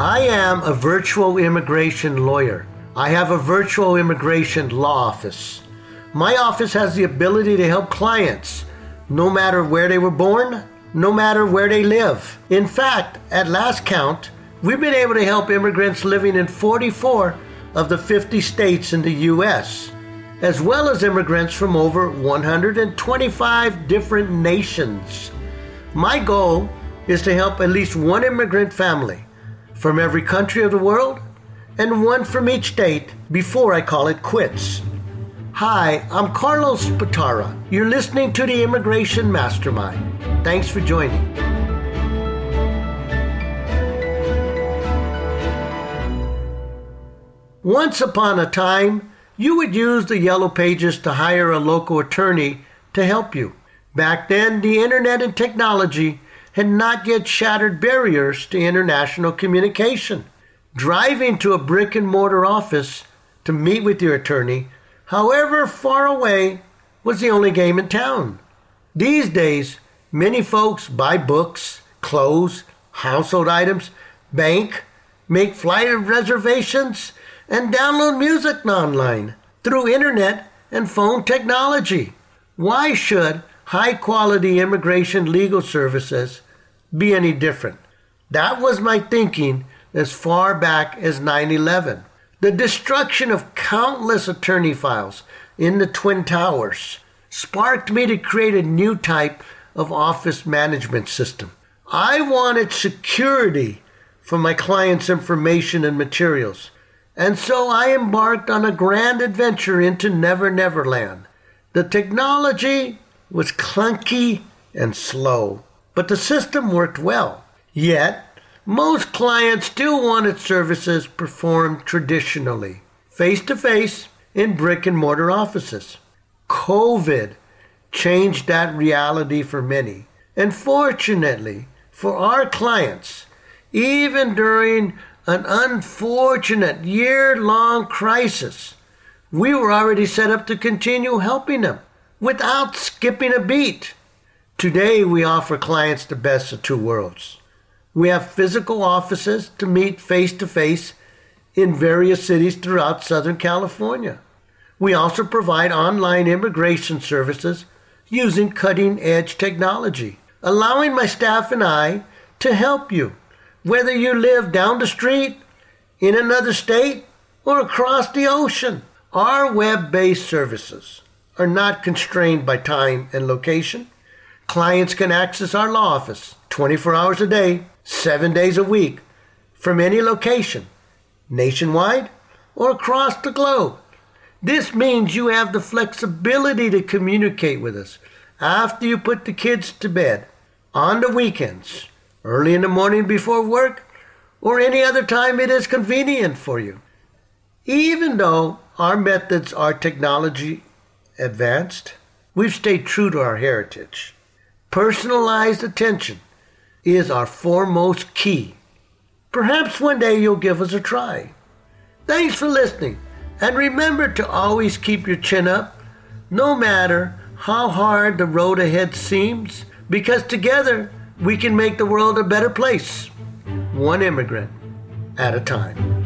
I am a virtual immigration lawyer. I have a virtual immigration law office. My office has the ability to help clients no matter where they were born, no matter where they live. In fact, at last count, we've been able to help immigrants living in 44 of the 50 states in the U.S., as well as immigrants from over 125 different nations. My goal is to help at least one immigrant family from every country of the world and one from each state before I call it quits. Hi, I'm Carlos Batara. You're listening to the Immigration Mastermind. Thanks for joining. Once upon a time, you would use the Yellow Pages to hire a local attorney to help you. Back then, the internet and technology had not yet shattered barriers to international communication. Driving to a brick and mortar office to meet with your attorney, however far away, was the only game in town. These days, many folks buy books, clothes, household items, bank, make flight reservations, and download music online through internet and phone technology. Why should high quality immigration legal services be any different? That was my thinking as far back as 9 11. The destruction of countless attorney files in the Twin Towers sparked me to create a new type of office management system. I wanted security for my clients' information and materials. And so I embarked on a grand adventure into Never Never Land. The technology was clunky and slow, but the system worked well. Yet, most clients still wanted services performed traditionally, face to face in brick and mortar offices. COVID changed that reality for many. And fortunately for our clients, even during an unfortunate year long crisis, we were already set up to continue helping them without skipping a beat. Today, we offer clients the best of two worlds. We have physical offices to meet face to face in various cities throughout Southern California. We also provide online immigration services using cutting edge technology, allowing my staff and I to help you, whether you live down the street, in another state, or across the ocean. Our web based services are not constrained by time and location. Clients can access our law office 24 hours a day, seven days a week, from any location, nationwide or across the globe. This means you have the flexibility to communicate with us after you put the kids to bed, on the weekends, early in the morning before work, or any other time it is convenient for you. Even though our methods are technology advanced, we've stayed true to our heritage. Personalized attention is our foremost key. Perhaps one day you'll give us a try. Thanks for listening. And remember to always keep your chin up, no matter how hard the road ahead seems, because together we can make the world a better place, one immigrant at a time.